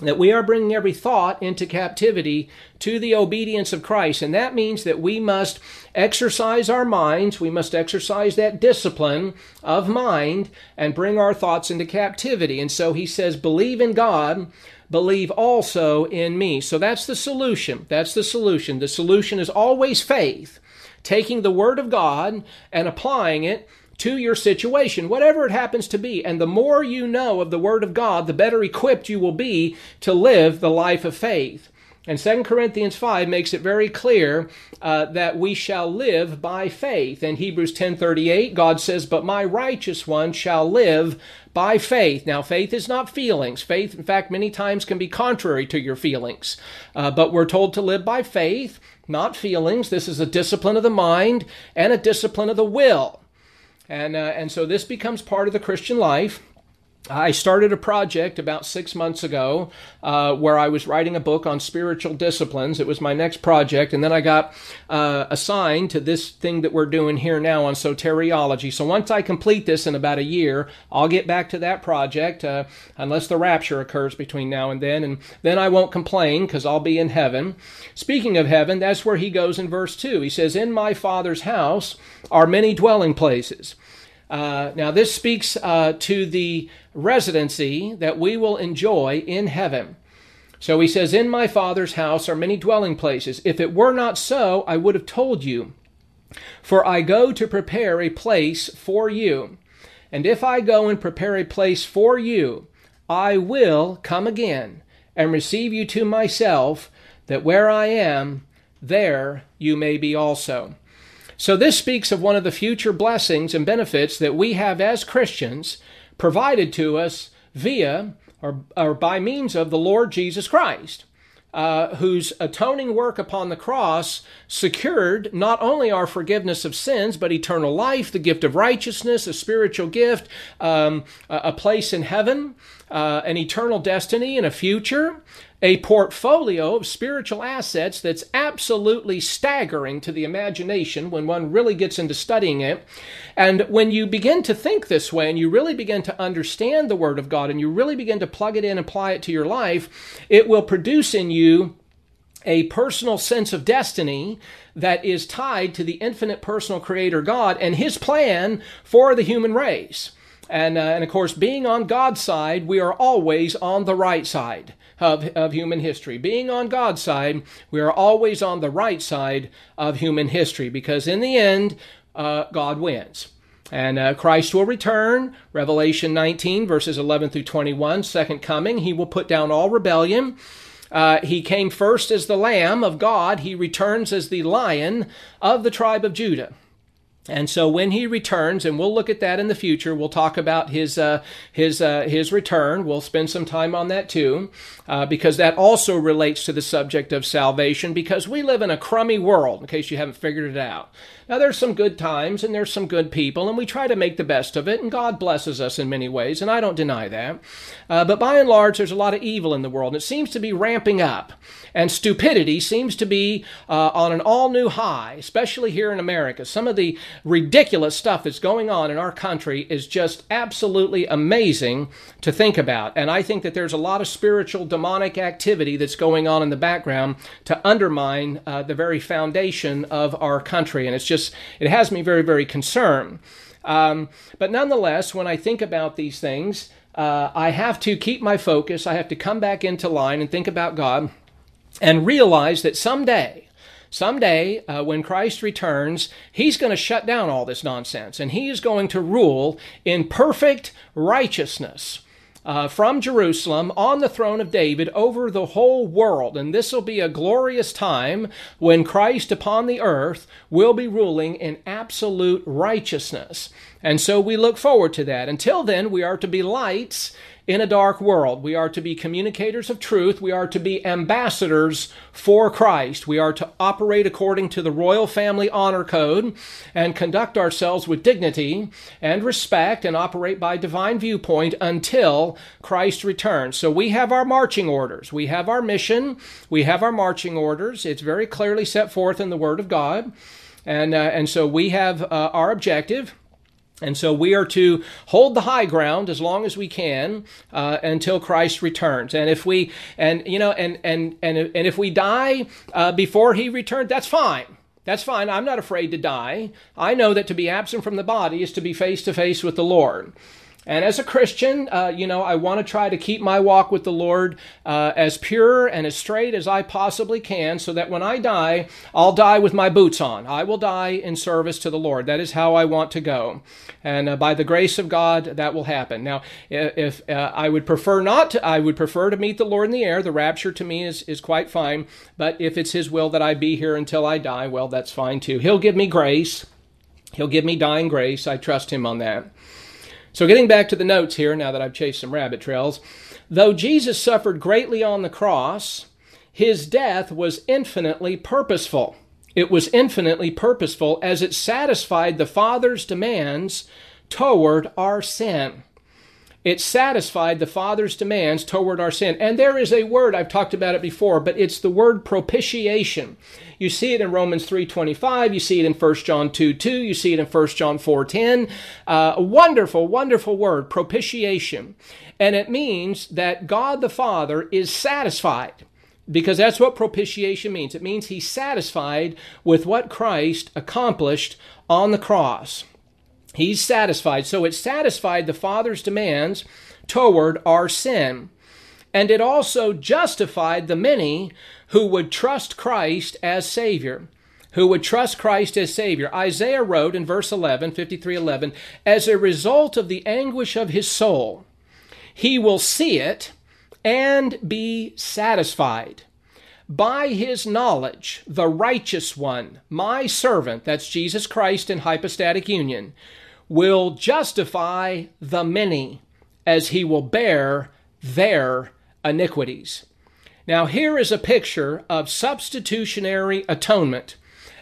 Speaker 1: that we are bringing every thought into captivity to the obedience of Christ. And that means that we must exercise our minds, we must exercise that discipline of mind and bring our thoughts into captivity. And so he says, believe in God, believe also in me. So that's the solution. That's the solution. The solution is always faith, taking the Word of God and applying it to your situation, whatever it happens to be. And the more you know of the Word of God, the better equipped you will be to live the life of faith. And 2 Corinthians 5 makes it very clear uh, that we shall live by faith. In Hebrews 10:38, God says, "But my righteous one shall live by faith." Now, faith is not feelings. Faith, in fact, many times can be contrary to your feelings. Uh, but we're told to live by faith, not feelings. This is a discipline of the mind and a discipline of the will. And, uh, and so this becomes part of the Christian life. I started a project about six months ago uh, where I was writing a book on spiritual disciplines. It was my next project, and then I got uh, assigned to this thing that we're doing here now on soteriology. So once I complete this in about a year, I'll get back to that project, uh, unless the rapture occurs between now and then, and then I won't complain because I'll be in heaven. Speaking of heaven, that's where he goes in verse 2. He says, In my Father's house are many dwelling places. Uh, now, this speaks uh, to the residency that we will enjoy in heaven. So he says, In my Father's house are many dwelling places. If it were not so, I would have told you. For I go to prepare a place for you. And if I go and prepare a place for you, I will come again and receive you to myself, that where I am, there you may be also. So, this speaks of one of the future blessings and benefits that we have as Christians provided to us via or, or by means of the Lord Jesus Christ. Uh, whose atoning work upon the cross secured not only our forgiveness of sins, but eternal life, the gift of righteousness, a spiritual gift, um, a place in heaven, uh, an eternal destiny, and a future a portfolio of spiritual assets that's absolutely staggering to the imagination when one really gets into studying it. And when you begin to think this way and you really begin to understand the Word of God and you really begin to plug it in and apply it to your life, it will produce in you a personal sense of destiny that is tied to the infinite personal creator God and his plan for the human race. And, uh, and of course, being on God's side, we are always on the right side of, of human history. Being on God's side, we are always on the right side of human history because in the end, uh, God wins. And uh, Christ will return, Revelation 19, verses 11 through 21, second coming. He will put down all rebellion. Uh, he came first as the Lamb of God. He returns as the Lion of the tribe of Judah. And so when he returns, and we'll look at that in the future, we'll talk about his uh, his uh, his return. We'll spend some time on that too, uh, because that also relates to the subject of salvation. Because we live in a crummy world, in case you haven't figured it out. Now, there's some good times and there's some good people, and we try to make the best of it, and God blesses us in many ways, and I don't deny that. Uh, but by and large, there's a lot of evil in the world, and it seems to be ramping up. And stupidity seems to be uh, on an all new high, especially here in America. Some of the ridiculous stuff that's going on in our country is just absolutely amazing to think about. And I think that there's a lot of spiritual demonic activity that's going on in the background to undermine uh, the very foundation of our country. And it's just just it has me very very concerned. Um, but nonetheless, when I think about these things, uh, I have to keep my focus. I have to come back into line and think about God, and realize that someday. Someday, uh, when Christ returns, he's going to shut down all this nonsense and he is going to rule in perfect righteousness uh, from Jerusalem on the throne of David over the whole world. And this will be a glorious time when Christ upon the earth will be ruling in absolute righteousness. And so we look forward to that. Until then, we are to be lights in a dark world. We are to be communicators of truth. We are to be ambassadors for Christ. We are to operate according to the royal family honor code and conduct ourselves with dignity and respect and operate by divine viewpoint until Christ returns. So we have our marching orders. We have our mission. We have our marching orders. It's very clearly set forth in the Word of God. And, uh, and so we have uh, our objective and so we are to hold the high ground as long as we can uh, until Christ returns. And if we and you know and and and and if we die uh, before He returns, that's fine. That's fine. I'm not afraid to die. I know that to be absent from the body is to be face to face with the Lord. And as a Christian, uh, you know, I want to try to keep my walk with the Lord uh, as pure and as straight as I possibly can so that when I die, I'll die with my boots on. I will die in service to the Lord. That is how I want to go. And uh, by the grace of God, that will happen. Now, if uh, I would prefer not to, I would prefer to meet the Lord in the air. The rapture to me is, is quite fine. But if it's His will that I be here until I die, well, that's fine too. He'll give me grace. He'll give me dying grace. I trust Him on that. So, getting back to the notes here, now that I've chased some rabbit trails, though Jesus suffered greatly on the cross, his death was infinitely purposeful. It was infinitely purposeful as it satisfied the Father's demands toward our sin. It satisfied the Father's demands toward our sin. And there is a word, I've talked about it before, but it's the word propitiation. You see it in Romans 3.25. You see it in 1 John 2 2. You see it in 1 John 4.10. Uh, a wonderful, wonderful word, propitiation. And it means that God the Father is satisfied because that's what propitiation means. It means he's satisfied with what Christ accomplished on the cross. He's satisfied. So it satisfied the Father's demands toward our sin. And it also justified the many who would trust Christ as Savior. Who would trust Christ as Savior. Isaiah wrote in verse 11, 53:11, as a result of the anguish of his soul, he will see it and be satisfied. By his knowledge, the righteous one, my servant, that's Jesus Christ in hypostatic union, will justify the many as he will bear their iniquities. Now, here is a picture of substitutionary atonement,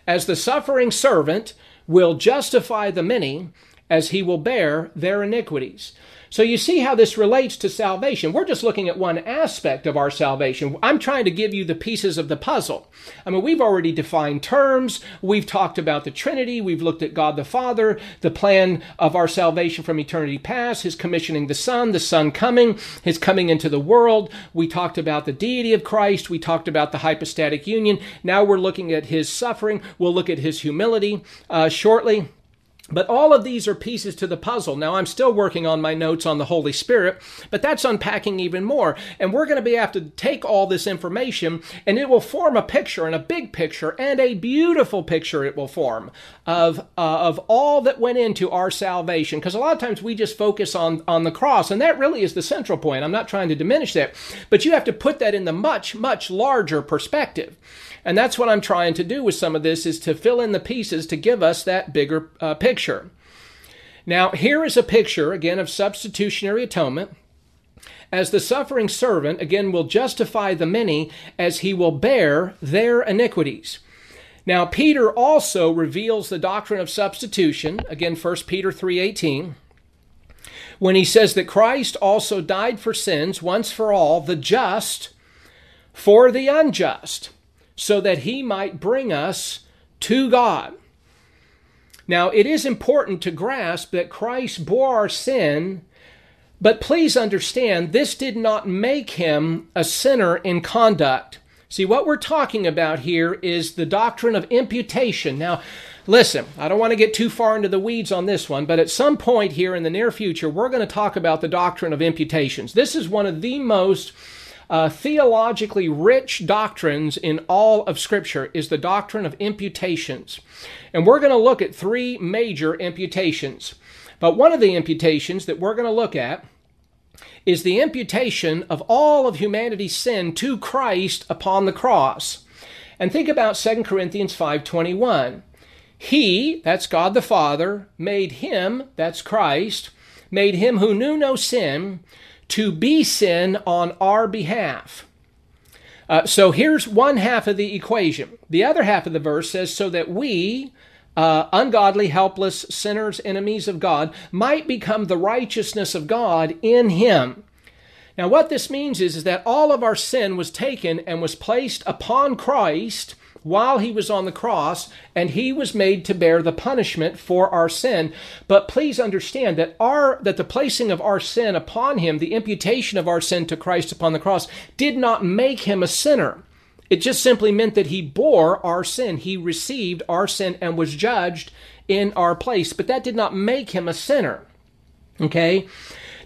Speaker 1: as the suffering servant will justify the many as he will bear their iniquities. So you see how this relates to salvation. We're just looking at one aspect of our salvation. I'm trying to give you the pieces of the puzzle. I mean, we've already defined terms. We've talked about the Trinity. We've looked at God the Father, the plan of our salvation from eternity past, His commissioning the Son, the Son coming, His coming into the world. We talked about the deity of Christ. We talked about the hypostatic union. Now we're looking at His suffering. We'll look at His humility uh, shortly. But all of these are pieces to the puzzle. Now, I'm still working on my notes on the Holy Spirit, but that's unpacking even more. And we're going to be able to take all this information and it will form a picture and a big picture and a beautiful picture it will form of, uh, of all that went into our salvation. Because a lot of times we just focus on, on the cross, and that really is the central point. I'm not trying to diminish that, but you have to put that in the much, much larger perspective. And that's what I'm trying to do with some of this is to fill in the pieces to give us that bigger uh, picture. Now, here is a picture again of substitutionary atonement. As the suffering servant again will justify the many as he will bear their iniquities. Now, Peter also reveals the doctrine of substitution, again 1 Peter 3:18, when he says that Christ also died for sins once for all, the just for the unjust so that he might bring us to God. Now, it is important to grasp that Christ bore our sin, but please understand this did not make him a sinner in conduct. See, what we're talking about here is the doctrine of imputation. Now, listen, I don't want to get too far into the weeds on this one, but at some point here in the near future, we're going to talk about the doctrine of imputations. This is one of the most uh, theologically rich doctrines in all of Scripture is the doctrine of imputations. And we're going to look at three major imputations. But one of the imputations that we're going to look at is the imputation of all of humanity's sin to Christ upon the cross. And think about 2 Corinthians 5:21. He, that's God the Father, made him, that's Christ, made him who knew no sin to be sin on our behalf. Uh, so here's one half of the equation. The other half of the verse says, so that we, uh, ungodly, helpless, sinners, enemies of God, might become the righteousness of God in Him. Now, what this means is, is that all of our sin was taken and was placed upon Christ while he was on the cross, and he was made to bear the punishment for our sin. But please understand that our that the placing of our sin upon him, the imputation of our sin to Christ upon the cross, did not make him a sinner. It just simply meant that he bore our sin. He received our sin and was judged in our place. But that did not make him a sinner. Okay?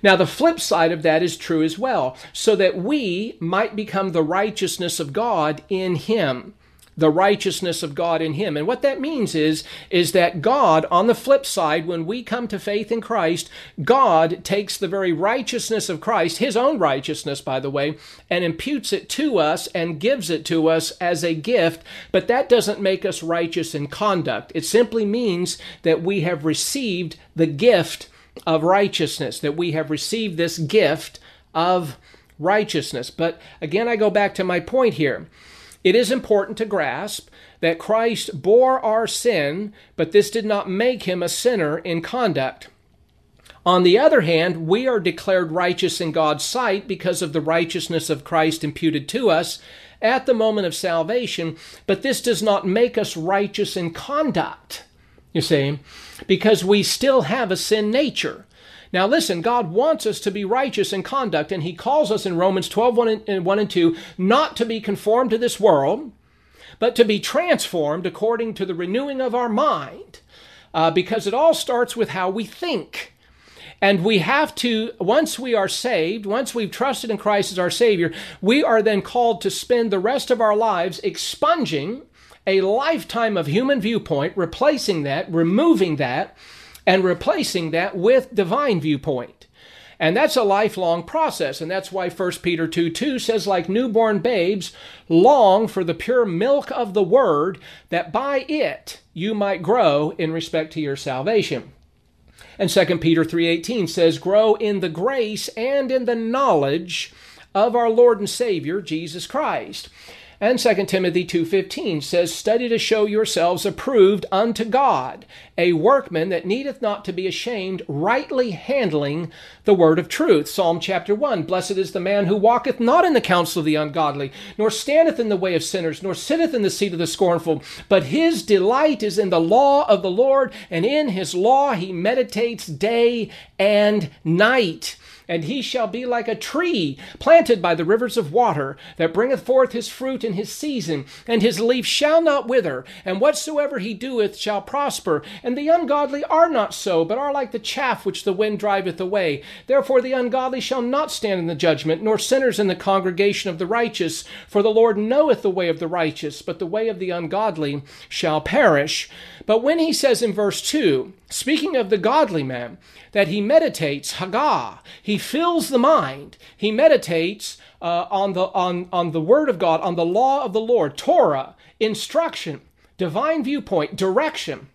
Speaker 1: Now, the flip side of that is true as well, so that we might become the righteousness of God in him the righteousness of God in him. And what that means is, is that God, on the flip side, when we come to faith in Christ, God takes the very righteousness of Christ, his own righteousness, by the way, and imputes it to us and gives it to us as a gift. But that doesn't make us righteous in conduct. It simply means that we have received the gift of righteousness, that we have received this gift of righteousness. But again, I go back to my point here. It is important to grasp that Christ bore our sin, but this did not make him a sinner in conduct. On the other hand, we are declared righteous in God's sight because of the righteousness of Christ imputed to us at the moment of salvation, but this does not make us righteous in conduct, you see, because we still have a sin nature. Now, listen, God wants us to be righteous in conduct, and He calls us in Romans 12 1 and, 1 and 2 not to be conformed to this world, but to be transformed according to the renewing of our mind, uh, because it all starts with how we think. And we have to, once we are saved, once we've trusted in Christ as our Savior, we are then called to spend the rest of our lives expunging a lifetime of human viewpoint, replacing that, removing that, and replacing that with divine viewpoint. And that's a lifelong process. And that's why 1 Peter 2 2 says, like newborn babes, long for the pure milk of the word, that by it you might grow in respect to your salvation. And 2 Peter 3:18 says, "Grow in the grace and in the knowledge of our Lord and Savior Jesus Christ." And 2 Timothy 2:15 says, "Study to show yourselves approved unto God, a workman that needeth not to be ashamed, rightly handling the word of truth." Psalm chapter 1, "Blessed is the man who walketh not in the counsel of the ungodly, nor standeth in the way of sinners, nor sitteth in the seat of the scornful, but his delight is in the law of the Lord, and in his law he meditates day and night." And he shall be like a tree planted by the rivers of water, that bringeth forth his fruit in his season, and his leaf shall not wither, and whatsoever he doeth shall prosper. And the ungodly are not so, but are like the chaff which the wind driveth away. Therefore the ungodly shall not stand in the judgment, nor sinners in the congregation of the righteous. For the Lord knoweth the way of the righteous, but the way of the ungodly shall perish. But when he says in verse 2, speaking of the godly man, that he meditates, Haggah, he fills the mind, he meditates uh, on, the, on, on the word of God, on the law of the Lord, Torah, instruction, divine viewpoint, direction.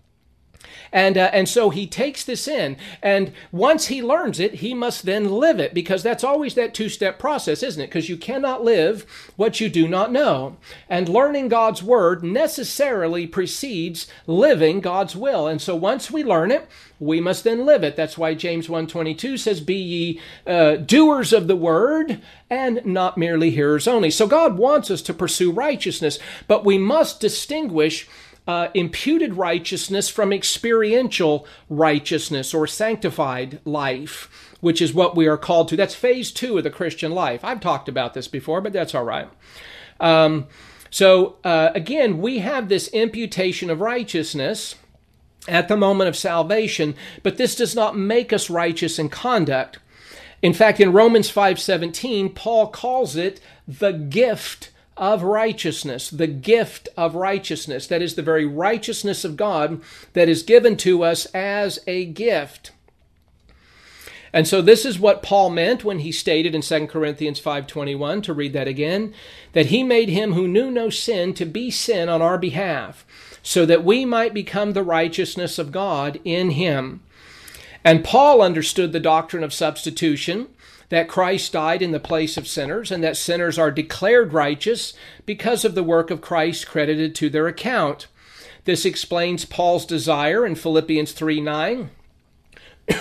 Speaker 1: And, uh, and so he takes this in. And once he learns it, he must then live it because that's always that two step process, isn't it? Because you cannot live what you do not know. And learning God's word necessarily precedes living God's will. And so once we learn it, we must then live it. That's why James 1.22 says, Be ye uh, doers of the word and not merely hearers only. So God wants us to pursue righteousness, but we must distinguish uh, imputed righteousness from experiential righteousness or sanctified life, which is what we are called to. That's phase two of the Christian life. I've talked about this before, but that's all right. Um, so, uh, again, we have this imputation of righteousness at the moment of salvation, but this does not make us righteous in conduct. In fact, in Romans 5:17, Paul calls it the gift of righteousness, the gift of righteousness. That is the very righteousness of God that is given to us as a gift. And so this is what Paul meant when he stated in 2 Corinthians 5:21 to read that again that he made him who knew no sin to be sin on our behalf so that we might become the righteousness of God in him. And Paul understood the doctrine of substitution that Christ died in the place of sinners and that sinners are declared righteous because of the work of Christ credited to their account. This explains Paul's desire in Philippians 3 9.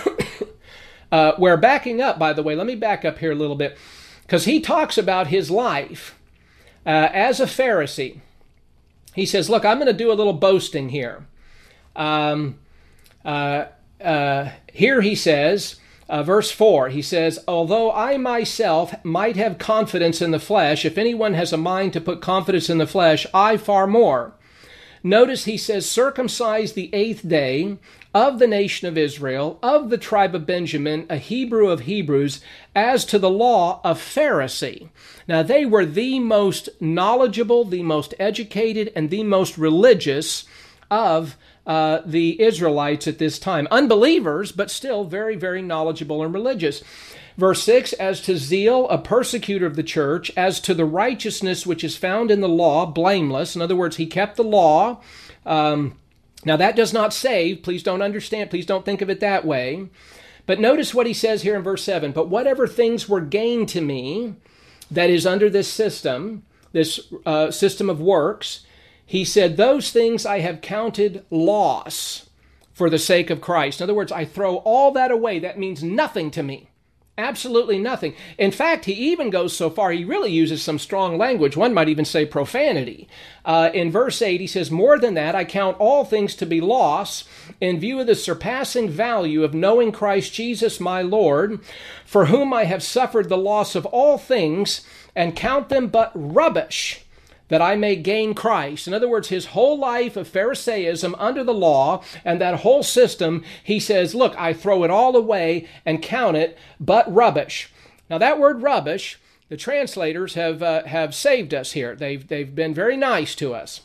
Speaker 1: uh, where backing up, by the way, let me back up here a little bit because he talks about his life uh, as a Pharisee. He says, Look, I'm going to do a little boasting here. Um, uh, uh here he says, uh, verse 4, he says, Although I myself might have confidence in the flesh, if anyone has a mind to put confidence in the flesh, I far more. Notice he says, circumcised the eighth day of the nation of Israel, of the tribe of Benjamin, a Hebrew of Hebrews, as to the law of Pharisee. Now, they were the most knowledgeable, the most educated, and the most religious of uh, the Israelites at this time. Unbelievers, but still very, very knowledgeable and religious. Verse 6 As to zeal, a persecutor of the church, as to the righteousness which is found in the law, blameless. In other words, he kept the law. Um, now, that does not save. Please don't understand. Please don't think of it that way. But notice what he says here in verse 7 But whatever things were gained to me, that is under this system, this uh, system of works, he said, Those things I have counted loss for the sake of Christ. In other words, I throw all that away. That means nothing to me. Absolutely nothing. In fact, he even goes so far, he really uses some strong language. One might even say profanity. Uh, in verse 8, he says, More than that, I count all things to be loss in view of the surpassing value of knowing Christ Jesus my Lord, for whom I have suffered the loss of all things, and count them but rubbish that I may gain Christ. In other words, his whole life of Pharisaism under the law and that whole system, he says, Look, I throw it all away and count it but rubbish. Now, that word rubbish, the translators have, uh, have saved us here. They've, they've been very nice to us.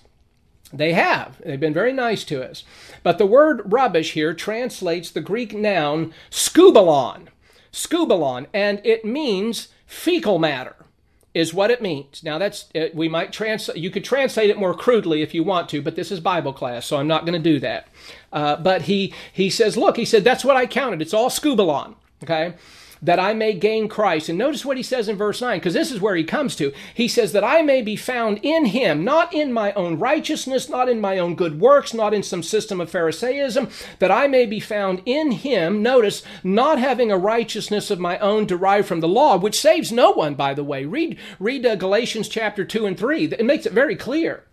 Speaker 1: They have. They've been very nice to us. But the word rubbish here translates the Greek noun skubalon. Skubalon, and it means fecal matter is what it means. Now that's uh, we might translate. You could translate it more crudely if you want to, but this is Bible class, so I'm not going to do that. Uh, but he he says, look, he said that's what I counted. It's all skubalon. Okay, that I may gain Christ. And notice what he says in verse 9, because this is where he comes to. He says, That I may be found in him, not in my own righteousness, not in my own good works, not in some system of Pharisaism, that I may be found in him. Notice, not having a righteousness of my own derived from the law, which saves no one, by the way. Read, read uh, Galatians chapter 2 and 3. It makes it very clear.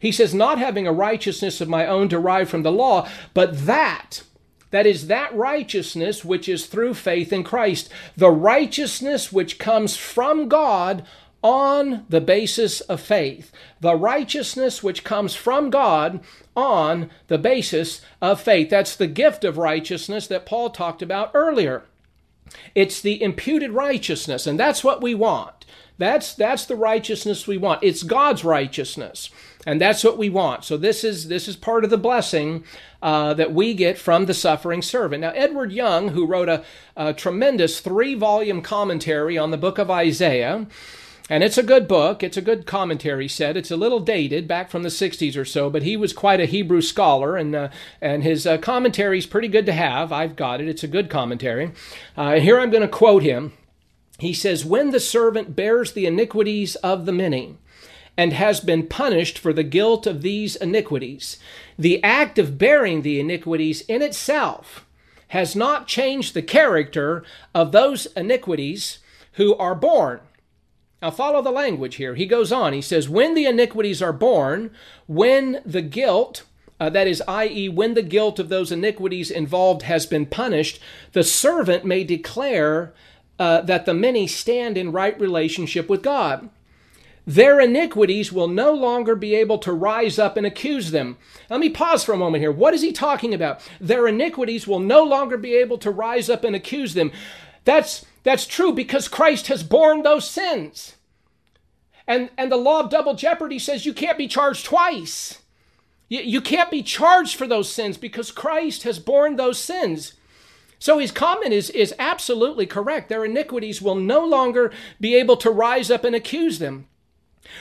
Speaker 1: He says, Not having a righteousness of my own derived from the law, but that That is that righteousness which is through faith in Christ, the righteousness which comes from God on the basis of faith. The righteousness which comes from God on the basis of faith. That's the gift of righteousness that Paul talked about earlier. It's the imputed righteousness, and that's what we want. That's that's the righteousness we want. It's God's righteousness, and that's what we want. So this is this is part of the blessing uh, that we get from the suffering servant. Now Edward Young, who wrote a, a tremendous three volume commentary on the book of Isaiah. And it's a good book. It's a good commentary set. It's a little dated, back from the 60s or so, but he was quite a Hebrew scholar, and, uh, and his uh, commentary is pretty good to have. I've got it. It's a good commentary. Uh, here I'm going to quote him. He says, When the servant bears the iniquities of the many, and has been punished for the guilt of these iniquities, the act of bearing the iniquities in itself has not changed the character of those iniquities who are borne now, follow the language here. He goes on. He says, When the iniquities are borne, when the guilt, uh, that is, i.e., when the guilt of those iniquities involved has been punished, the servant may declare uh, that the many stand in right relationship with God. Their iniquities will no longer be able to rise up and accuse them. Let me pause for a moment here. What is he talking about? Their iniquities will no longer be able to rise up and accuse them. That's that's true because Christ has borne those sins. And, and the law of double jeopardy says you can't be charged twice. You, you can't be charged for those sins because Christ has borne those sins. So his comment is, is absolutely correct. Their iniquities will no longer be able to rise up and accuse them.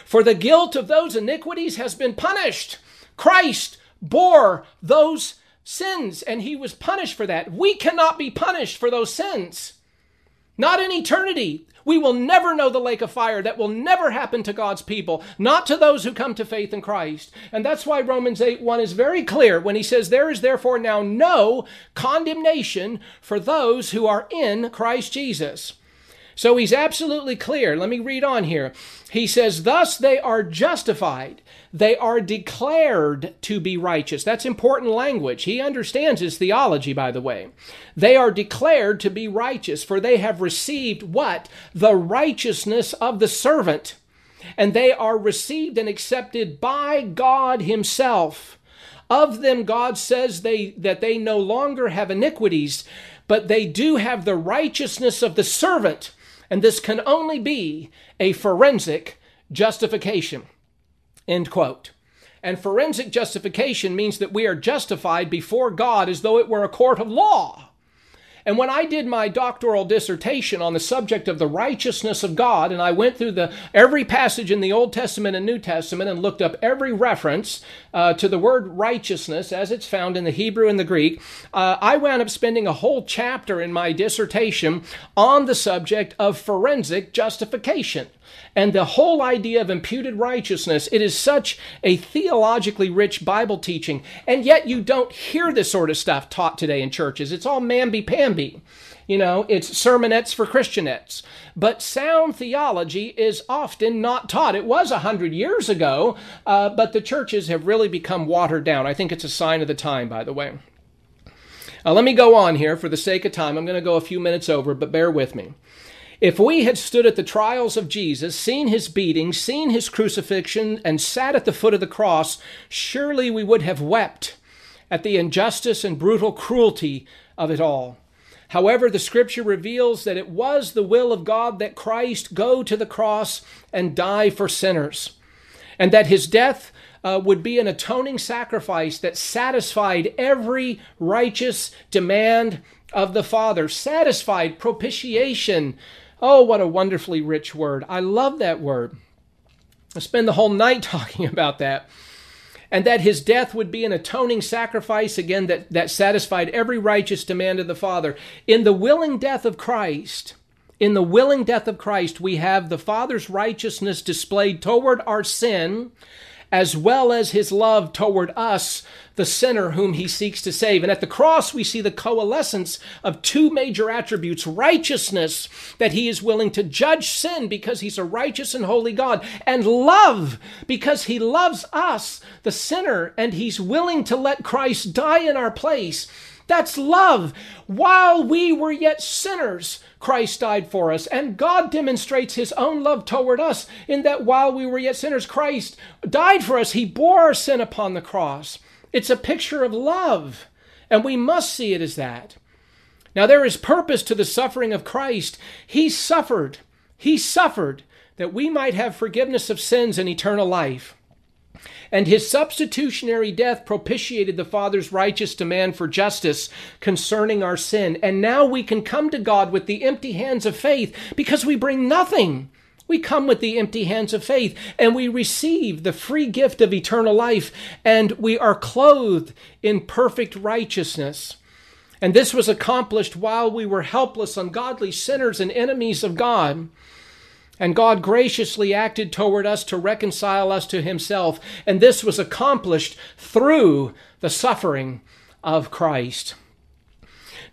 Speaker 1: For the guilt of those iniquities has been punished. Christ bore those sins and he was punished for that. We cannot be punished for those sins. Not in eternity. We will never know the lake of fire. That will never happen to God's people, not to those who come to faith in Christ. And that's why Romans 8 1 is very clear when he says, There is therefore now no condemnation for those who are in Christ Jesus. So he's absolutely clear. Let me read on here. He says, Thus they are justified. They are declared to be righteous. That's important language. He understands his theology, by the way. They are declared to be righteous, for they have received what? The righteousness of the servant. And they are received and accepted by God Himself. Of them, God says they, that they no longer have iniquities, but they do have the righteousness of the servant and this can only be a forensic justification. End quote. And forensic justification means that we are justified before God as though it were a court of law. And when I did my doctoral dissertation on the subject of the righteousness of God, and I went through the every passage in the Old Testament and New Testament and looked up every reference uh, to the word righteousness as it's found in the Hebrew and the Greek, uh, I wound up spending a whole chapter in my dissertation on the subject of forensic justification and the whole idea of imputed righteousness. It is such a theologically rich Bible teaching, and yet you don't hear this sort of stuff taught today in churches. It's all mamby pamby. You know, it's sermonettes for Christianettes. But sound theology is often not taught. It was a hundred years ago, uh, but the churches have really become watered down. I think it's a sign of the time, by the way. Uh, let me go on here for the sake of time. I'm going to go a few minutes over, but bear with me. If we had stood at the trials of Jesus, seen his beating, seen his crucifixion, and sat at the foot of the cross, surely we would have wept at the injustice and brutal cruelty of it all. However, the scripture reveals that it was the will of God that Christ go to the cross and die for sinners, and that his death uh, would be an atoning sacrifice that satisfied every righteous demand of the Father, satisfied propitiation Oh, what a wonderfully rich word. I love that word. I spend the whole night talking about that. And that his death would be an atoning sacrifice, again, that, that satisfied every righteous demand of the Father. In the willing death of Christ, in the willing death of Christ, we have the Father's righteousness displayed toward our sin, as well as his love toward us, the sinner whom he seeks to save. And at the cross, we see the coalescence of two major attributes righteousness, that he is willing to judge sin because he's a righteous and holy God, and love because he loves us, the sinner, and he's willing to let Christ die in our place That's love. While we were yet sinners, Christ died for us. And God demonstrates his own love toward us in that while we were yet sinners, Christ died for us. He bore our sin upon the cross. It's a picture of love, and we must see it as that. Now, there is purpose to the suffering of Christ. He suffered. He suffered that we might have forgiveness of sins and eternal life. And his substitutionary death propitiated the Father's righteous demand for justice concerning our sin. And now we can come to God with the empty hands of faith because we bring nothing. We come with the empty hands of faith and we receive the free gift of eternal life and we are clothed in perfect righteousness. And this was accomplished while we were helpless, ungodly sinners and enemies of God. And God graciously acted toward us to reconcile us to himself. And this was accomplished through the suffering of Christ.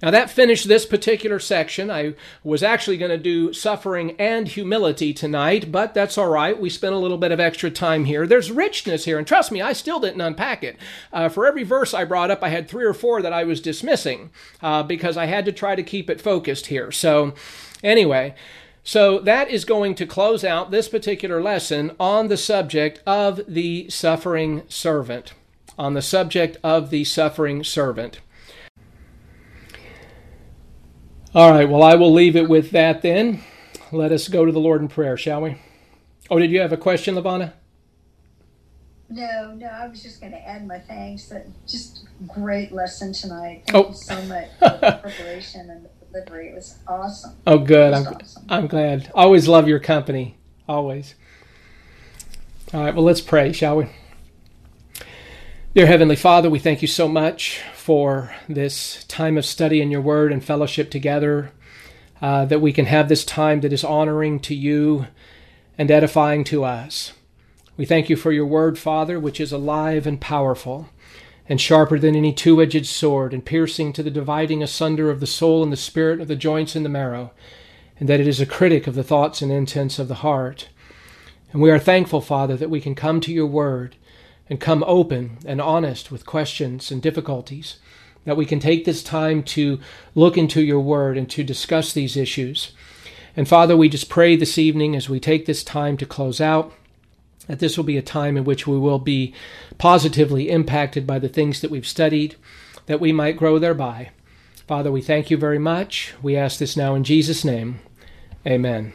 Speaker 1: Now, that finished this particular section. I was actually going to do suffering and humility tonight, but that's all right. We spent a little bit of extra time here. There's richness here, and trust me, I still didn't unpack it. Uh, for every verse I brought up, I had three or four that I was dismissing uh, because I had to try to keep it focused here. So, anyway. So that is going to close out this particular lesson on the subject of the suffering servant. On the subject of the suffering servant. All right, well, I will leave it with that then. Let us go to the Lord in prayer, shall we? Oh, did you have a question, Lavana?
Speaker 2: No, no, I was just going to add my thanks. That just great lesson tonight. Thank oh. you so much for the preparation and delivery. It was awesome.
Speaker 1: Oh, good. I'm, awesome. I'm glad. Always love your company. Always. All right, well, let's pray, shall we? Dear Heavenly Father, we thank you so much for this time of study in your word and fellowship together, uh, that we can have this time that is honoring to you and edifying to us. We thank you for your word, Father, which is alive and powerful and sharper than any two edged sword, and piercing to the dividing asunder of the soul and the spirit, of the joints and the marrow, and that it is a critic of the thoughts and intents of the heart. And we are thankful, Father, that we can come to your word and come open and honest with questions and difficulties, that we can take this time to look into your word and to discuss these issues. And Father, we just pray this evening as we take this time to close out that this will be a time in which we will be positively impacted by the things that we've studied, that we might grow thereby. Father, we thank you very much. We ask this now in Jesus' name. Amen.